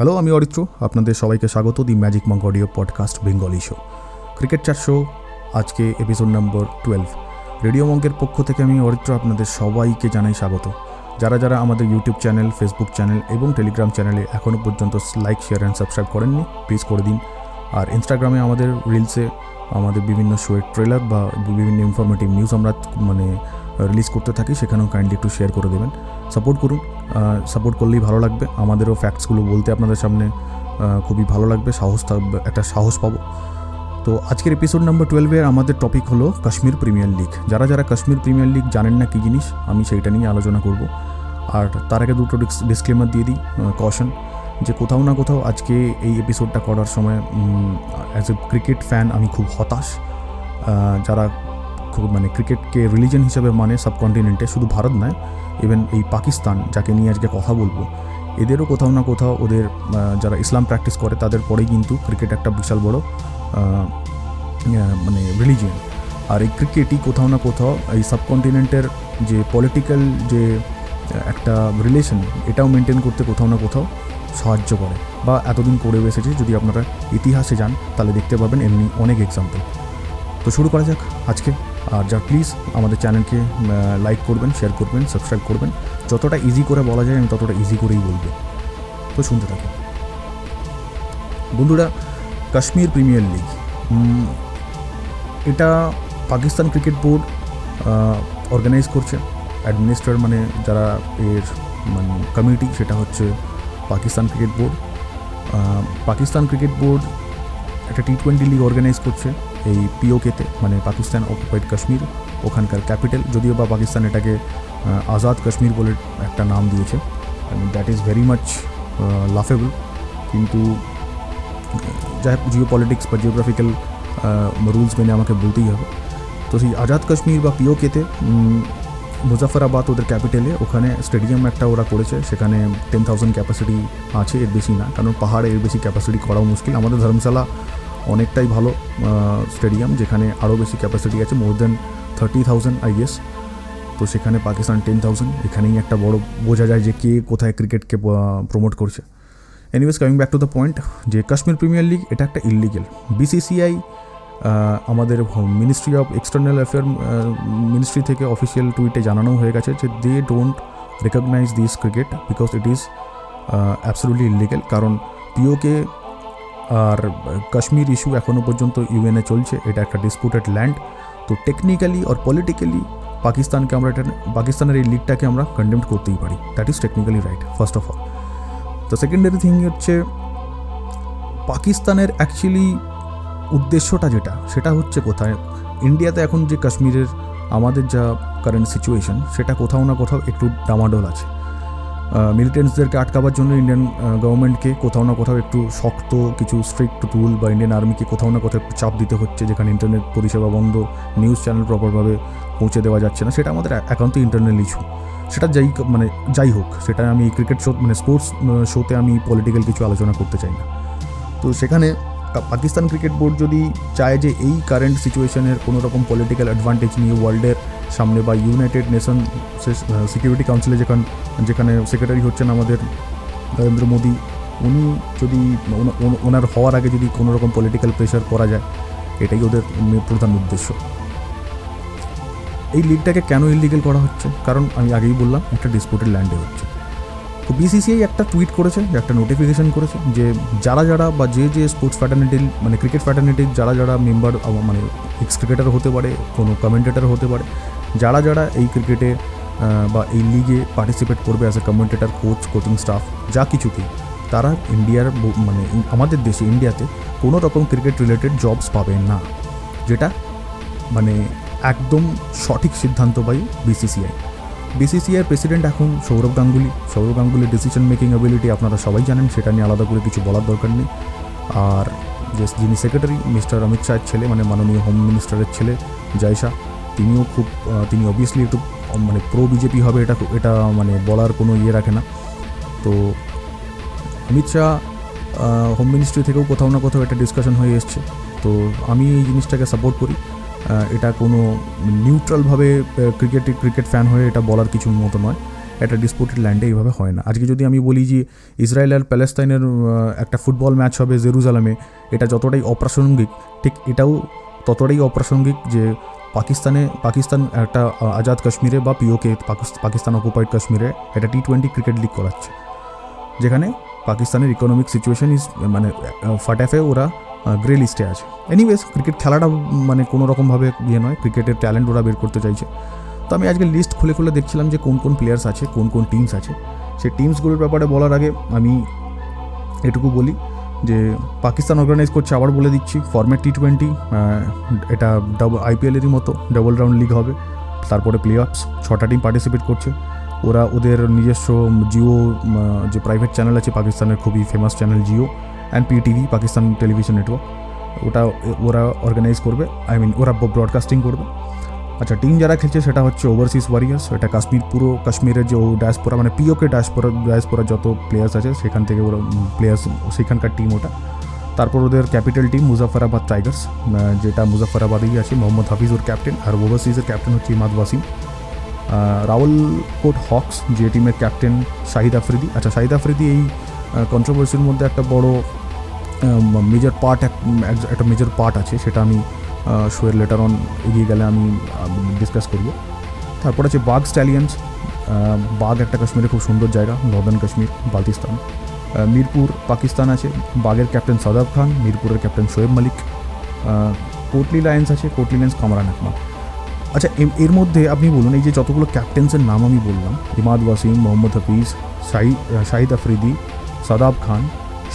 Hello আমি অরিত্র। আপনাদের সবাইকে স্বাগত the magic monk audio podcast Bengali show cricket চার শো আজকে এপিসোড নম্বর টুয়েলভ রেডিও মঙ্কের পক্ষ থেকে আমি অরিত্র আপনাদের সবাইকে জানাই স্বাগত। যারা যারা আমাদের ইউটিউব চ্যানেল ফেসবুক চ্যানেল এবং টেলিগ্রাম চ্যানেলে এখনও পর্যন্ত লাইক শেয়ার অ্যান্ড সাবস্ক্রাইব করেননি প্লিজ করে দিন। আর ইনস্টাগ্রামে আমাদের রিলসে আমাদের বিভিন্ন শোয়ের ট্রেলার বা বিভিন্ন ইনফরমেটিভ নিউজ আমরা মানে রিলিজ করতে থাকি, সেখানেও কাইন্ডলি একটু শেয়ার করে দেবেন। সাপোর্ট করুন। সাপোর্ট করলেই ভালো লাগবে। আমাদেরও ফ্যাক্টসগুলো বলতে আপনাদের সামনে খুবই ভালো লাগবে। সাহস থাকবে একটা সাহস পাবো। তো আজকের এপিসোড নাম্বার টুয়েলভের আমাদের টপিক হলো কাশ্মীর প্রিমিয়ার লিগ যারা যারা কাশ্মীর প্রিমিয়ার লিগ জানেন না কী জিনিস, আমি সেইটা নিয়ে আলোচনা করব। আর তার আগে দুটো ডিসক্লেমার দিয়ে দিই কশন যে কোথাও না কোথাও আজকে এই এপিসোডটা করার সময় অ্যাজ এ ক্রিকেট ফ্যান আমি খুব হতাশ। যারা মানে ক্রিকেটকে রিলিজন হিসাবে মানে সাবকন্টিনেন্টে শুধু ভারত নয় ইভেন এই পাকিস্তান, যাকে নিয়ে আজকে কথা বলব, এদেরও কোথাও না কোথাও ওদের যারা ইসলাম প্র্যাকটিস করে তাদের পরেই কিন্তু ক্রিকেট একটা বিশাল বড় মানে রিলিজিয়ন আর এই ক্রিকেটই কোথাও না কোথাও এই সাবকন্টিনেন্টের যে পলিটিক্যাল যে একটা রিলেশন এটাও মেনটেন করতে কোথাও না কোথাও সাহায্য করে। বা এতদিন করে এসেছে, যদি আপনারা ইতিহাসে যান, তাহলে দেখতে পাবেন এমনি অনেক এক্সাম্পল তো শুরু করা যাক আজকে। আর যা প্লিজ আমাদের চ্যানেলকে লাইক করবেন শেয়ার করবেন সাবস্ক্রাইব করবেন। যতটা ইজি করে বলা যায়, আমি ততটা ইজি করেই বলব। তো শুনতে থাকুন। বন্ধুরা, কাশ্মীর প্রিমিয়ার লিগ এটা পাকিস্তান ক্রিকেট বোর্ড অর্গানাইজ করছে। অ্যাডমিনিস্ট্রেটর মানে যারা এর মানে কমিটি সেটা হচ্ছে Pakistan cricket board Pakistan cricket board একটা টি টোয়েন্টি লিগ অর্গানাইজ করছে। এই পিওকেতে মানে পাকিস্তান অকুপাইড কাশ্মীর, ওখানকার ক্যাপিটাল যদিও বা পাকিস্তান এটাকে আজাদ কাশ্মীর বলে একটা নাম দিয়েছে। That is very much laughable কিন্তু, যাই হোক জিও পলিটিক্স বা জিওগ্রাফিক্যাল রুলস মেনে আমাকে বলতেই হবে। তো সেই আজাদ কাশ্মীর বা পিওকেতে মুজাফরাবাদ ওদের ক্যাপিটালে ওখানে স্টেডিয়াম একটা ওরা করেছে, সেখানে টেন থাউজেন্ড ক্যাপাসিটি আছে, এর বেশি না, কারণ পাহাড়ে এর বেশি ক্যাপাসিটি করাও মুশকিল। আমাদের ধর্মশালা অনেকটাই ভালো স্টেডিয়াম যেখানে আরও বেশি ক্যাপাসিটি আছে more than thirty thousand I guess তো সেখানে পাকিস্তান টেন থাউজেন্ড এখানেই একটা বড় বোঝা যায় যে কে কোথায় ক্রিকেটকে প্রমোট করছে। Anyways coming back to the point যে কাশ্মীর প্রিমিয়ার লিগ এটা একটা ইলিগেল বিসিসিআই আমাদের ministry of external affair ministry থেকে অফিসিয়াল টুইটে জানানো হয়ে গেছে যে they don't recognise this cricket because it is absolutely illegal কারণ পিওকে আর কাশ্মীর ইস্যু এখনও পর্যন্ত ইউএনএ চলছে, এটা একটা ডিসপুটেড ল্যান্ড তো টেকনিক্যালি আর পলিটিক্যালি পাকিস্তানকে আমরা এটা, পাকিস্তানের এই লিগটাকে আমরা কন্ডেম করতেই পারি। That is technically right first of all তো সেকেন্ডারি থিং হচ্ছে, পাকিস্তানের অ্যাকচুয়ালি উদ্দেশ্যটা যেটা, সেটা হচ্ছে কোথায়? ইন্ডিয়াতে এখন যে কাশ্মীরের আমাদের যা কারেন্ট সিচুয়েশন সেটা কোথাও না কোথাও একটু ডামাডোল আছে। মিলিটেন্টসদেরকে আটকাবার জন্য ইন্ডিয়ান গভর্নমেন্টকে কোথাও না কোথাও একটু শক্ত কিছু স্ট্রিক্ট রুল বা ইন্ডিয়ান আর্মিকে কোথাও না কোথাও একটু চাপ দিতে হচ্ছে, যেখানে ইন্টারনেট পরিষেবা বন্ধ নিউজ চ্যানেল প্রপারভাবে পৌঁছে দেওয়া যাচ্ছে না। সেটা আমাদের একান্ত ইন্টারনাল ইস্যু সেটা যাই মানে যাই হোক, সেটা আমি ক্রিকেট শো মানে স্পোর্টস শোতে আমি পলিটিক্যাল কিছু আলোচনা করতে চাই না। তো সেখানে পাকিস্তান ক্রিকেট বোর্ড যদি চায় যে এই কারেন্ট সিচুয়েশনের কোনো রকম পলিটিক্যাল অ্যাডভান্টেজ নিয়ে ওয়ার্ল্ডের সামনে বা ইউনাইটেড নেশন সিকিউরিটি কাউন্সিলে যেখানে যেখানে সেক্রেটারি হচ্ছেন আমাদের নরেন্দ্র মোদী, উনি যদি ওনার হওয়ার আগে যদি কোনো রকম পলিটিক্যাল প্রেশার করা যায়, এটাই ওদের প্রধান উদ্দেশ্য। এই লিগটাকে কেন ইলিগেল করা হচ্ছে? কারণ আমি আগেই বললাম, একটা ডিসপুটেড ল্যান্ডে হচ্ছে। তো বিসিসিআই একটা টুইট করেছে, একটা নোটিফিকেশন করেছে যে যারা যারা বা যে যে স্পোর্টস ফ্যাটার্নিটির মানে ক্রিকেট ফ্যাটার্নিটির যারা যারা মেম্বার মানে এক্স ক্রিকেটার হতে পারে, কোনো কমেন্টেটার হতে পারে, যারা যারা এই ক্রিকেটে বা এই লিগে পার্টিসিপেট করবে as a commentator coach coaching staff যা কিছুতেই, তারা ইন্ডিয়ার মানে আমাদের দেশে ইন্ডিয়াতে কোনো রকম ক্রিকেট রিলেটেড জবস পাবেন না, যেটা মানে একদম সঠিক সিদ্ধান্ত পাই বিসিসিআই বিসিসিআইয়ের প্রেসিডেন্ট এখন সৌরভ গাঙ্গুলি। সৌরভ গাঙ্গুলির ডিসিশন মেকিং অ্যাবিলিটি আপনারা সবাই জানেন, সেটা নিয়ে আলাদা করে কিছু বলার দরকার নেই। আর যে যিনি সেক্রেটারি মিস্টার অমিত শাহের ছেলে মানে মাননীয় হোম মিনিস্টারের ছেলে জয়শা তিনিও খুব তিনি অবভিয়াসলি একটু মানে প্রো বিজেপি হবে এটা এটা মানে বলার কোনো ইয়ে রাখে না। তো অমিত শাহ হোম মিনিস্ট্রি থেকেও কোথাও না কোথাও একটা ডিসকাশন হয়ে এসছে। তো আমি এই জিনিসটাকে সাপোর্ট করি। এটা কোনো নিউট্রালভাবে ক্রিকেট ক্রিকেট ফ্যান হয়ে এটা বলার কিছু মতো নয়। একটা ডিসপুটেড ল্যান্ডে এইভাবে হয় না। আজকে যদি আমি বলি যে ইসরায়েল আর প্যালেস্তাইনের একটা ফুটবল ম্যাচ হবে জেরুজালামে, এটা যতটাই অপ্রাসঙ্গিক, ঠিক এটাও ততটাই অপ্রাসঙ্গিক যে পাকিস্তানে, পাকিস্তান একটা আজাদ কাশ্মীরে বা পিওকে পাকিস্তান অকুপাইড কাশ্মীরে একটা টি টোয়েন্টি ক্রিকেট লিগ করাচ্ছে। যেখানে পাকিস্তানের ইকোনমিক সিচুয়েশন ইজ মানে ফাটাফে ওরা গ্রে লিস্টে আছে। এনিওয়েজ ক্রিকেট খেলাটা মানে কোনো রকমভাবে ইয়ে নয় ক্রিকেটের ট্যালেন্ট ওরা বের করতে চাইছে। তো আমি আজকে লিস্ট খুলে খুলে দেখছিলাম যে কোন কোন প্লেয়ার্স আছে, কোন কোন টিমস আছে। সেই টিমসগুলোর ব্যাপারে বলার আগে আমি এটুকু বলি যে পাকিস্তান অর্গানাইজ করছে আবার বলে দিচ্ছি ফরম্যাট টি টোয়েন্টি এটা ডাবল আইপিএলেরই মতো ডাবল রাউন্ড লিগ হবে। তারপরে প্লে অফস ছটা টিম পার্টিসিপেট করছে। ওরা ওদের নিজস্ব জিও যে প্রাইভেট চ্যানেল আছে, পাকিস্তানের খুবই famous channel Geo and PTV Pakistan television network ওটা ওরা অর্গানাইজ করবে আই মিন ওরা ব্রডকাস্টিং করবে। আচ্ছা টিম যারা খেলছে সেটা হচ্ছে ওভারসিজ ওয়ারিয়ার্স এটা কাশ্মীর, পুরো কাশ্মীরের যে ডায়াসপোরা মানে পিওকে ডায়াসপোরা ডায়াসপোরা যত প্লেয়ার্স আছে, সেখান থেকে ওরা প্লেয়ার্স সেখানকার টিম ওটা। তারপর ওদের ক্যাপিটাল টিম মুজাফরাবাদ টাইগার্স যেটা মুজাফরাবাদেই আছে, মোহাম্মদ হাফিজ ওর ক্যাপ্টেন আর ওভারসিজের ক্যাপ্টেন হচ্ছে ইমাদ ওয়াসিম। রাওয়ালকোট হকস, যে টিমের ক্যাপ্টেন শাহিদ আফ্রিদি। আচ্ছা শাহিদ আফ্রিদি এই কন্ট্রোভার্সির মধ্যে একটা বড় মেজর পার্ট একটা মেজর পার্ট আছে, সেটা আমি শোয়ের লেটার অন এগিয়ে গেলে আমি ডিসকাস করব। তারপর আছে বাঘ স্ট্যালিয়ান্স বাঘ একটা কাশ্মীরে খুব সুন্দর জায়গা নর্দার্ন কাশ্মীর, বালতিস্তান। মিরপুর, পাকিস্তান আছে বাগের ক্যাপ্টেন সাদাব খান, মিরপুরের ক্যাপ্টেন শোয়েব মালিক। কোটলি লায়ন্স আছে, কোটলি লায়ন্স কামরান আকমা আচ্ছা এর মধ্যে আপনি বলুন, এই যে যতগুলো ক্যাপ্টেন্সের নাম আমি বললাম, ইমাদ ওয়াসিম, মোহাম্মদ হাফিজ শাহি শাহিদ আফ্রিদি, সাদাব খান,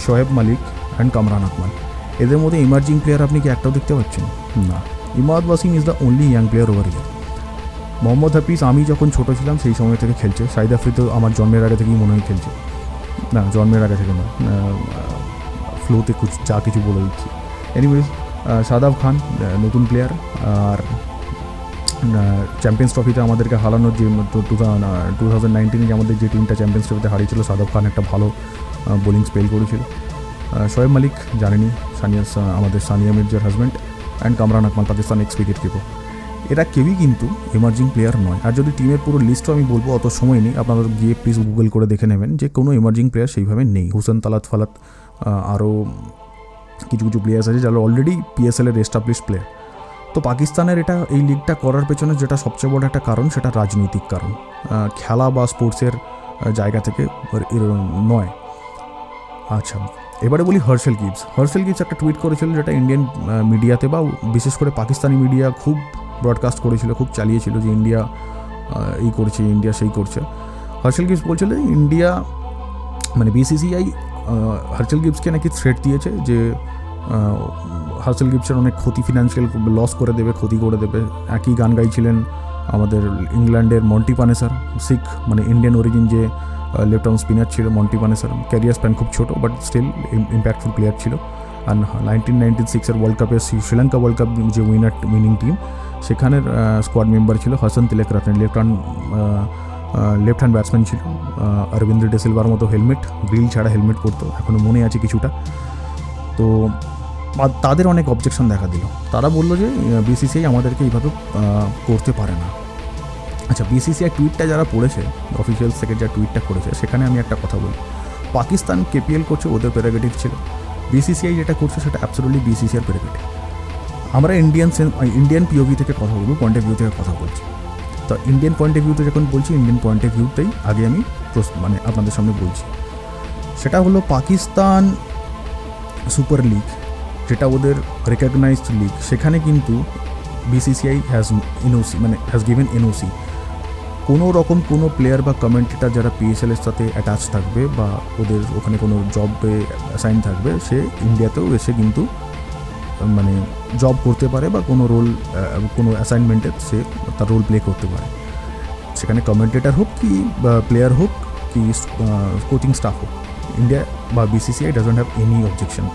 শোয়েব মালিক অ্যান্ড কামরান আকমান। এদের মধ্যে ইমার্জিং প্লেয়ার আপনি কি একটাও দেখতে পাচ্ছেন? না। Imad Wasim is the only young player over year Mohammad Hafeez, আমি যখন ছোটো ছিলাম, সেই সময় থেকে খেলছে। শাহিদ আফ্রিদি আমার জন্মের আগে থেকেই মনে হয় খেলছে। না, জন্মের আগে থেকে না ফ্লোতে কুছ যা কিছু বলে দিচ্ছি। এনিওয়েজ সাদাব খান নতুন প্লেয়ার আর চ্যাম্পিয়ন্স ট্রফিতে আমাদেরকে হারানোর যে টু টু থাউজেন্ড নাইনটিনে যে আমাদের যে টিমটা চ্যাম্পিয়ন্স ট্রফিতে হারিয়েছিল সাদাব খান একটা ভালো বোলিং স্পেল করেছিল। শোয়েব মালিক জানেনি, সানিয়া আমাদের সানিয়া মির্জার husband and Kamran Akmal Pakistan ex wicket keeper এরা কেউই কিন্তু এমার্জিং প্লেয়ার নয়। আর যদি টিমের পুরো লিস্টও আমি বলব, অত সময় নেই। আপনারা গিয়ে প্লিজ গুগল করে দেখে নেবেন যে কোনো এমার্জিং প্লেয়ার সেইভাবে নেই। হুসেন তালাত ফালাত আরও কিছু কিছু প্লেয়ার্স আছে যারা অলরেডি পিএসএল এর এস্টাবলিশ প্লেয়ার তো পাকিস্তানের এটা, এই লিগটা করার পেছনে যেটা সবচেয়ে বড় একটা কারণ, সেটা রাজনৈতিক কারণ। খেলা বা স্পোর্টসের জায়গা থেকে নয়। আচ্ছা এবারে বলি হার্সেল গিবস হার্সেল গিবস একটা টুইট করেছিল যেটা ইন্ডিয়ান মিডিয়াতে বা বিশেষ করে পাকিস্তানি মিডিয়া খুব ব্রডকাস্ট করেছিল, খুব চালিয়েছিল যে ইন্ডিয়া এই করছে ইন্ডিয়া সেই করছে। হার্সেল গিবস বলছিল ইন্ডিয়া মানে বিসিসিআই হার্সেল গিবসকে নাকি থ্রেট দিয়েছে যে হার্সেল গিবসের অনেক ক্ষতি ফিনান্সিয়াল লস করে দেবে ক্ষতি করে দেবে। একই গান গাইছিলেন আমাদের ইংল্যান্ডের মন্টি পানেসার শিখ মানে ইন্ডিয়ান অরিজিন যে লেফট আর্ম স্পিনার ছিল মন্টি পানেসার ক্যারিয়ার স্প্যান খুব ছোটো বাট স্টিল ইম্প্যাক্টফুল প্লেয়ার ছিল। আর নাইনটিন নাইনটি সিক্সের ওয়ার্ল্ড কাপে শ্রীলঙ্কা ওয়ার্ল্ড কাপ যে উইনার উইনিং টিম সেখানের স্কোয়াড মেম্বার ছিল Hashan Tillakaratne left hand left hand batsman ছিল আহ, অরবিন্দ ডেসিলভার মতো হেলমেট গ্রিল ছাড়া হেলমেট পরতো এখনও মনে আছে কিছুটা। তো তাদের অনেক অবজেকশন দেখা দিল। তারা বলল যে বিসিসিআই আমাদেরকে এইভাবে করতে পারে না। আচ্ছা বিসিসিআই টুইটটা যারা পড়েছে অফিসিয়ালস থেকে যা টুইটটা করেছে, সেখানে আমি একটা কথা বলি। পাকিস্তান কেপিএল করছে, ওদের প্যারাগেটিভ ছিল। বিসিসিআই যেটা করছে, সেটা অ্যাবসোলুটলি বিসিসিআর প্যারাগেটিভ আমরা ইন্ডিয়ান ইন্ডিয়ান পিওভি থেকে কথা বলব পয়েন্ট অফ ভিউ থেকে কথা বলছি। তো ইন্ডিয়ান পয়েন্ট অফ ভিউতে যখন বলছি ইন্ডিয়ান পয়েন্ট অফ ভিউতেই আগে আমি মানে আপনাদের সামনে বলছি। সেটা হলো পাকিস্তান সুপার লিগ যেটা ওদের রেকগনাইজড লিগ সেখানে কিন্তু বিসিসিআই হ্যাজ এনওসি মানে হ্যাজ গিভেন এনওসি কোনো রকম কোনো প্লেয়ার বা কমেন্টেটার যারা পিএসএল এর সাথে অ্যাটাচ থাকবে বা ওদের ওখানে কোনো জবে অ্যাসাইন থাকবে, সে ইন্ডিয়াতেও এসে কিন্তু মানে জব করতে পারে বা কোনো রোল কোনো অ্যাসাইনমেন্টে সে তার রোল প্লে করতে পারে। সেখানে কমেন্টেটার হোক কি প্লেয়ার হোক, কি কোচিং স্টাফ হোক ইন্ডিয়া বা BCCI doesn't have any objection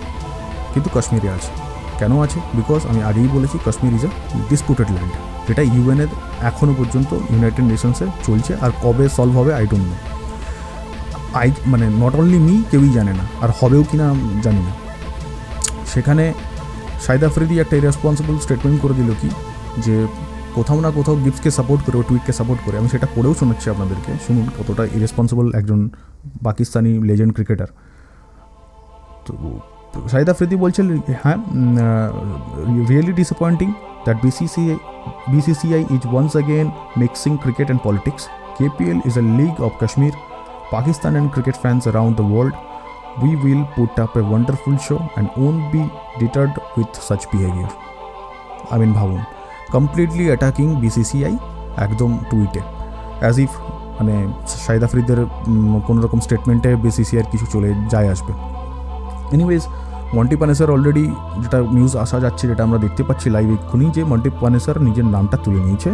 কিন্তু কাশ্মীরে আছে। কেন আছে? বিকজ আমি আগেই বলেছি Kashmir is a disputed land যেটা ইউএনের এখনও পর্যন্ত ইউনাইটেড নেশনসে চলছে আর কবে সলভ হবে আই ডোন্ট নো আই মানে নট অনলি মি কেউই জানে না। আর হবেও কি না জানি না। সেখানে সাইদ আফ্রিদি একটা ইরেসপন্সিবল স্টেটমেন্ট করে দিল কি, যে কোথাও না কোথাও গিফটকে সাপোর্ট করে ও টুইটকে সাপোর্ট করে। আমি সেটা পড়েও শোনাচ্ছি আপনাদেরকে। শুনুন কতটা ইরেসপন্সিবল একজন পাকিস্তানি লেজেন্ড ক্রিকেটার তো শাহিদ আফ্রিদি বলছেন হ্যাঁ really disappointing that BCCI BCCI is once again mixing cricket and politics KPL is a league of Kashmir, Pakistan, and cricket fans around the world. We will put up a wonderful show and won't be deterred with such behavior. I mean, ভাবুন completely attacking BCCI একদম টুইটে as if মানে শাহিদ আফ্রিদের কোনো রকম স্টেটমেন্টে বিসিসিআইয়ের কিছু চলে যায় আসবে এনিওয়েজ মন্টি পানেসার অলরেডি যেটা নিউজ আসা যাচ্ছে, যেটা আমরা দেখতে পাচ্ছি লাইভ এক্ষুনি, যে মন্টি পানেসার নিজের নামটা তুলে নিয়েছে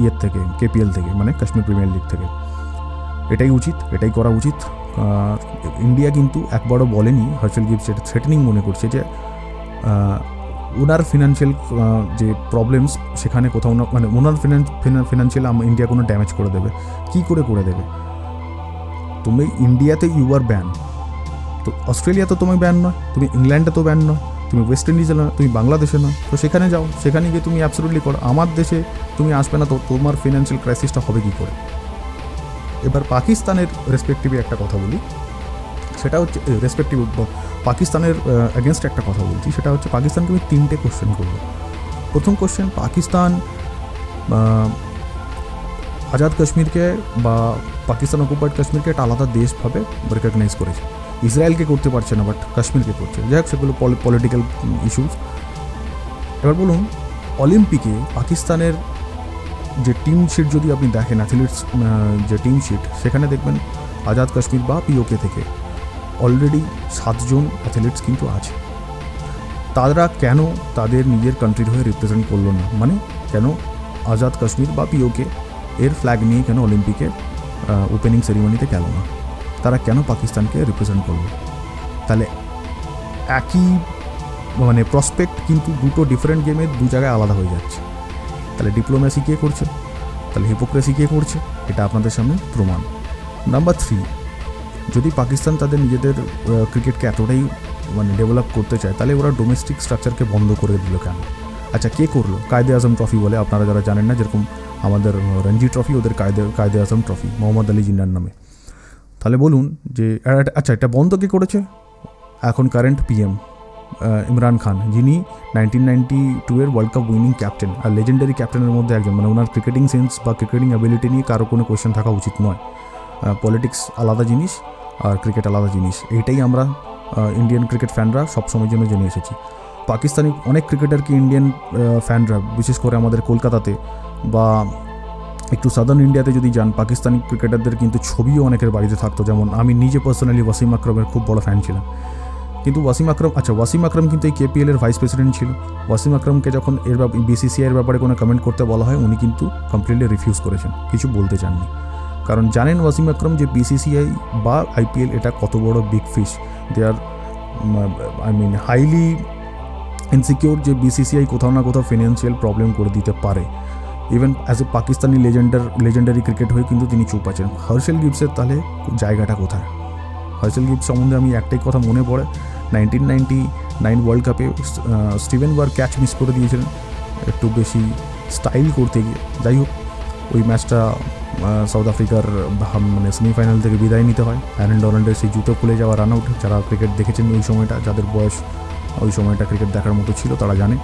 ইয়ের থেকে কেপিএল থেকে মানে কাশ্মীর প্রিমিয়ার লিগ থেকে। এটাই উচিত, এটাই করা উচিত। ইন্ডিয়া কিন্তু একবারও বলেনি হার্সেল গিফট যেটা থ্রেটেনিং মনে করছে যে ওনার ফিনান্সিয়াল যে প্রবলেমস সেখানে কোথাও না মানে ওনার ফিনান্স ফিনান্সিয়াল ইন্ডিয়া কোনো ড্যামেজ করে দেবে। কি করে করে দেবে? তুমি ইন্ডিয়াতে ইউ আর ব্যান তো অস্ট্রেলিয়া তো তুমি ব্যান নয়, তুমি ইংল্যান্ডে তো ব্যান নয়, তুমি ওয়েস্ট ইন্ডিজে না তুমি বাংলাদেশে না তো সেখানে যাও, সেখানে গিয়ে তুমি অ্যাবসোলুটলি করো। আমার দেশে তুমি আসবে না, তো তোমার ফিনান্সিয়াল ক্রাইসিসটা হবে কী করে? এবার পাকিস্তানের রেসপেক্টিভে একটা কথা বলি। সেটা হচ্ছে রেসপেক্টিভ পাকিস্তানের অ্যাগেনস্ট একটা কথা বলছি। সেটা হচ্ছে, পাকিস্তানকে আমি তিনটে কোশ্চেন করব। প্রথম কোশ্চেন পাকিস্তান আজাদ কাশ্মীরকে বা পাকিস্তান অকুপাইড কাশ্মীরকে একটা আলাদা দেশভাবে রেকগনাইজ করেছে। ইসরায়েলকে করতে পারছে না বাট কাশ্মীরকে করছে। যাই হোক, সেগুলো পলিটিক্যাল ইস্যুস এবার বলুন, অলিম্পিকে পাকিস্তানের যে টিম শিট যদি আপনি দেখেন অ্যাথলিটস যে টিম শিট সেখানে দেখবেন আজাদ কাশ্মীর বা পিওকে থেকে অলরেডি সাতজন অ্যাথলিটস কিন্তু আছে। তারা কেন তাদের নিজের কান্ট্রির হয়ে রিপ্রেজেন্ট করল না? মানে কেন আজাদ কাশ্মীর বা পিওকে এর ফ্ল্যাগ নিয়ে কেন অলিম্পিকে ওপেনিং সেরিমনিতে গেল না? তারা কেন পাকিস্তানকে রিপ্রেজেন্ট করবে তাহলে একই মানে প্রসপেক্ট কিন্তু দুটো ডিফারেন্ট গেমে দু জায়গায় আলাদা হয়ে যাচ্ছে। তাহলে ডিপ্লোম্যাসি কে করছে? তাহলে হিপোক্রেসি কে করছে? এটা আপনাদের সামনে প্রমাণ। নাম্বার থ্রি যদি পাকিস্তান তাদের নিজেদের ক্রিকেটকে এতটাই মানে ডেভেলপ করতে চায়, তাহলে ওরা ডোমেস্টিক স্ট্রাকচারকে বন্ধ করে দিল কেন? আচ্ছা কে করল? কায়দে আজম ট্রফি বলে আপনারা যারা জানেন না, যেরকম আমাদের রঞ্জি ট্রফি ওদের কায়দে কায়দে আজম ট্রফি মোহাম্মদ আলী জিন্নার নামে। তাহলে বলুন যে আচ্ছা এটা বন্ধ কী করেছে? এখন কারেন্ট পিএম ইমরান খান, যিনি নাইনটিন নাইনটি টু এর ওয়ার্ল্ড কাপ উইনিং ক্যাপ্টেন আর লেজেন্ডারি ক্যাপ্টেনের মধ্যে একজন মানে ওনার ক্রিকেটিং সেন্স বা ক্রিকেটিং অ্যাবিলিটি নিয়ে কারও কোনো কোয়েশ্চেন থাকা উচিত নয়। পলিটিক্স আলাদা জিনিস, আর ক্রিকেট আলাদা জিনিস। এইটাই আমরা ইন্ডিয়ান ক্রিকেট ফ্যানরা সবসময়ের জন্য জেনে এসেছি। পাকিস্তানি অনেক ক্রিকেটারকে ইন্ডিয়ান ফ্যানরা বিশেষ করে আমাদের কলকাতাতে বা একটু সাদার্ন ইন্ডিয়াতে যদি যান, পাকিস্তানি ক্রিকেটারদের কিন্তু ছবিও অনেকের বাড়িতে থাকতো। যেমন, আমি নিজে পার্সোনালি ওয়াসিম আকরমের খুব বড় ফ্যান ছিলাম। কিন্তু ওয়াসিম আকরম আচ্ছা ওয়াসিম আকরম কিন্তু এই কেপিএল এর ভাইস প্রেসিডেন্ট ছিল। ওয়াসিম আকরমকে যখন এর বিসিসিআই এর ব্যাপারে কোনো কমেন্ট করতে বলা হয়, উনি কিন্তু কমপ্লিটলি রিফিউজ করেছেন। কিছু বলতে চাননি। কারণ জানেন ওয়াসিম আকরম যে বিসিসিআই বা আইপিএল এটা কত বড় big fish they are I mean highly insecure যে বিসিসিআই কোথাও না কোথাও ফিনান্সিয়াল প্রবলেম করে দিতে পারে। Even as a Pakistani legend legendary cricket হয়ে কিন্তু তিনি চুপ আছেন। হার্সেল গিপসের তাহলে জায়গাটা কোথায়? হার্সেল গিপস সম্বন্ধে আমি একটাই কথা মনে পড়ে নাইনটিন নাইনটি নাইন ওয়ার্ল্ড কাপে স্টিভেন বার ক্যাচ মিস করে দিয়েছিলেন একটু বেশি স্টাইল করতে গিয়ে। যাই হোক, ওই ম্যাচটা সাউথ আফ্রিকার মানে সেমিফাইনাল থেকে বিদায় নিতে হয়। অ্যারেন ডোনাল্ডের সেই জুতো খুলে যাওয়া রান আউট যারা ক্রিকেট দেখেছেন ওই সময়টা, যাদের বয়স ওই সময়টা ক্রিকেট দেখার মতো ছিল, তারা জানে।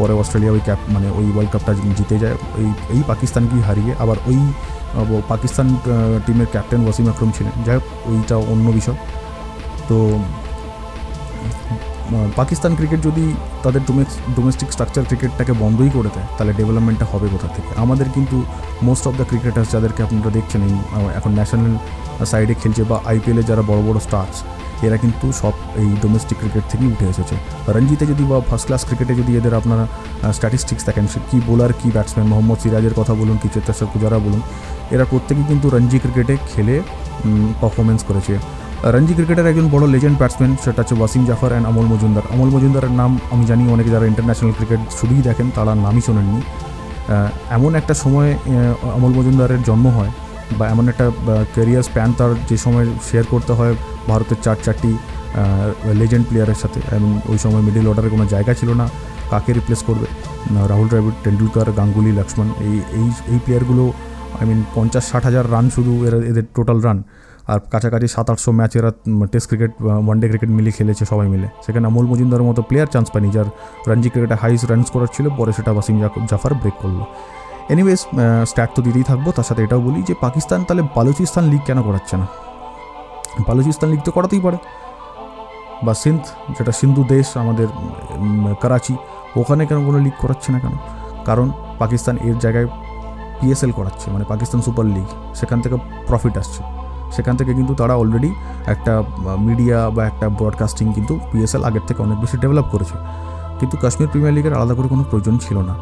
পরে অস্ট্রেলিয়া ওই ক্যাপ মানে ওই ওয়ার্ল্ড কাপটা জিতে যায়, এই এই পাকিস্তানকেই হারিয়ে আবার ওই পাকিস্তান টিমের ক্যাপ্টেন ওয়াসিম আকরম ছিলেন। যাই হোক, ওইটা অন্য বিষয়। তো পাকিস্তান ক্রিকেট যদি তাদের ডোমেস্টিক স্ট্রাকচার ক্রিকেটটাকে বন্ধই করে দেয়, তাহলে ডেভেলপমেন্টটা হবে কোথা থেকে? আমাদের কিন্তু মোস্ট অফ দ্য ক্রিকেটার্স যাদেরকে আপনারা দেখছেন এখন ন্যাশনাল সাইডে খেলছে বা আইপিএলে যারা বড় বড় স্টার্স এরা কিন্তু সব এই ডোমেস্টিক ক্রিকেট থেকেই উঠে এসেছে। রঞ্জিতে যদি বা ফার্স্ট ক্লাস ক্রিকেটে যদি এদের আপনারা স্ট্যাটিস্টিক্স দেখেন, সে কী বোলার কী ব্যাটসম্যান মোহাম্মদ সিরাজের কথা বলুন, কি চেতেশ্বর পূজারা বলুন, এরা প্রত্যেকেই কিন্তু রঞ্জি ক্রিকেটে খেলে পারফরমেন্স করেছে। রঞ্জি ক্রিকেটের একজন বড় লেজেন্ড ব্যাটসম্যান সেটা হচ্ছে ওয়াসিম জাফর অ্যান্ড অমল মজুমদার। অমল মজুমদারের নাম আমি জানি, অনেকে যারা ইন্টারন্যাশনাল ক্রিকেট শুধুই দেখেন, তারা নামই শোনেননি। এমন একটা সময় অমল মজুমদারের জন্ম হয় বা এমন একটা ক্যারিয়ার স্প্যান তার যে সময় শেয়ার করতে হয় ভারতের চার চারটি লেজেন্ড প্লেয়ারের সাথে। এবং ওই সময় মিডিল অর্ডারে কোনো জায়গা ছিল না, কাকে রিপ্লেস করবে? রাহুল দ্রাবিড় টেন্ডুলকার গাঙ্গুলি, লক্ষ্মণ, এই এই এই প্লেয়ারগুলো আই মিন পঞ্চাশ, ষাট হাজার রান শুধু এরা, এদের টোটাল রান আর কাছাকাছি সাত, আটশো ম্যাচ এরা test cricket one day cricket মিলে খেলেছে সবাই মিলে। সেখানে অমল মজুমদারের মতো প্লেয়ার চান্স পায়নি, যার রঞ্জি ক্রিকেটে হাইস্ট রান স্কোরার ছিল, পরে সেটা ওয়াসিম জাফর ব্রেক করল। এনিওয়েজ স্ট্যাট তো দিতেই থাকব, তার সাথে এটাও বলি যে পাকিস্তান তাহলে বালুচিস্তান লিগ কেন করাচ্ছে না? বালুচিস্তান লিগ তো করাতেই পারে। বা সিন্ধ, যেটা সিন্ধু দেশ, আমাদের করাচি, ওখানে কেন কোনো লিগ করাচ্ছে না কেন? কারণ পাকিস্তান এর জায়গায় পিএসএল করাচ্ছে মানে পাকিস্তান সুপার লিগ সেখান থেকে প্রফিট আসছে। সেখান থেকে কিন্তু তারা অলরেডি একটা মিডিয়া বা একটা ব্রডকাস্টিং কিন্তু পিএসএল আগের থেকে অনেক বেশি ডেভেলপ করেছে। কিন্তু কাশ্মীর প্রিমিয়ার লিগের আলাদা করে কোনো প্রয়োজন ছিল না।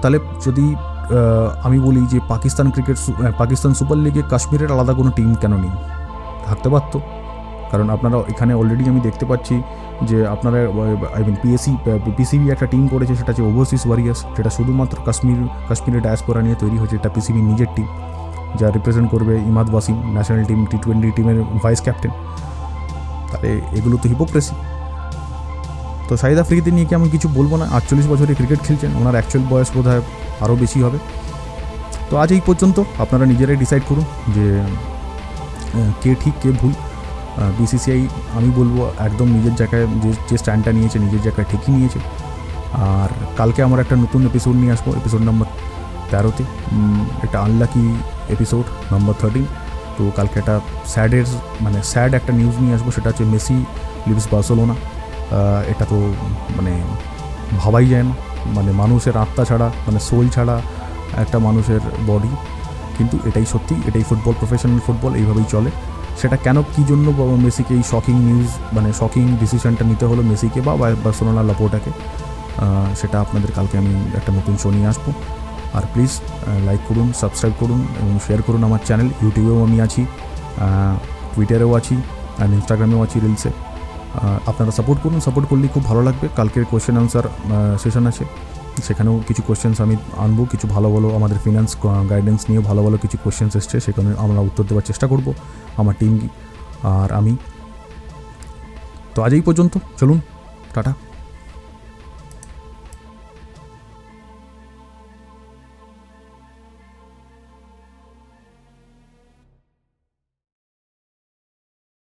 তাহলে যদি আমি বলি যে পাকিস্তান ক্রিকেট পাকিস্তান সুপার লিগে কাশ্মীরের আলাদা কোনো টিম কেন নেই? থাকতে পারত। কারণ আপনারা এখানে অলরেডি আমি দেখতে পাচ্ছি যে আপনারা আই মিন পিএসসি পিসিবি একটা টিম করেছে, সেটা হচ্ছে ওভারসিজ ওয়ারিয়ার্স যেটা শুধুমাত্র কাশ্মীর, কাশ্মীরের ডায়াসপোরা নিয়ে তৈরি হয়েছে, এটা পিসিবির নিজের টিম যা রিপ্রেজেন্ট করবে Imad Wasim national team T twenty টিমের ভাইস ক্যাপ্টেন তাহলে এগুলো তো হিপোক্রেসি তো শাহিদ আফ্রিদিকে নিয়ে কি আমি কিছু বলব না? আটচল্লিশ বছরে ক্রিকেট খেলছেন, ওনার অ্যাকচুয়াল বয়স বোধ হয় আরও বেশি হবে। তো আজ এই পর্যন্ত আপনারা নিজেরাই ডিসাইড করুন যে কে ঠিক, কে ভুল। বিসিসিআই আমি বলব একদম নিজের জায়গায় যে যে স্ট্যান্ডটা নিয়েছে, নিজের জায়গায় ঠিকই নিয়েছে। আর কালকে আমার একটা নতুন এপিসোড নিয়ে আসব এপিসোড নাম্বার তেরোতে। একটা আনলাকি এপিসোড নাম্বার থার্টিন তো কালকে একটা স্যাডের মানে স্যাড একটা নিউজ নিয়ে আসব, সেটা হচ্ছে মেসি লিভস বার্সেলোনা। এটা তো মানে ভাবাই যায় না। মানে মানুষের আত্মা ছাড়া মানে সোল ছাড়া একটা মানুষের বডি কিন্তু এটাই সত্যি, এটাই ফুটবল প্রফেশনাল ফুটবল এইভাবেই চলে। সেটা কেন, কী জন্য মেসিকে এই শকিং নিউজ মানে শকিং ডিসিশনটা নিতে হলো মেসিকে বা বার্সেলোনা লাপোটাকে সেটা আপনাদের কালকে আমি একটা নতুন শো নিয়ে আসব। আর প্লিজ লাইক করুন সাবস্ক্রাইব করুন এবং শেয়ার করুন আমার চ্যানেল ইউটিউবেও আমি আছি টুইটারেও আছি অ্যান্ড ইনস্টাগ্রামেও আছি রিলসে আপনারা সাপোর্ট করুন। সাপোর্ট করলে খুব ভালো লাগবে। কালকের কোয়েশ্চেন আনসার সেশন আছে। সেখানেও কিছু কোয়েশ্চেন্স আমি আনব, কিছু ভালো ভালো আমাদের ফিনান্স গাইডেন্স নিয়েও ভালো ভালো কিছু কোয়েশ্চেন্স এসছে, সেখানে আমরা উত্তর দেওয়ার চেষ্টা করব, আমার টিম আর আমি, তো আজ এই পর্যন্ত। চলুন, টাটা।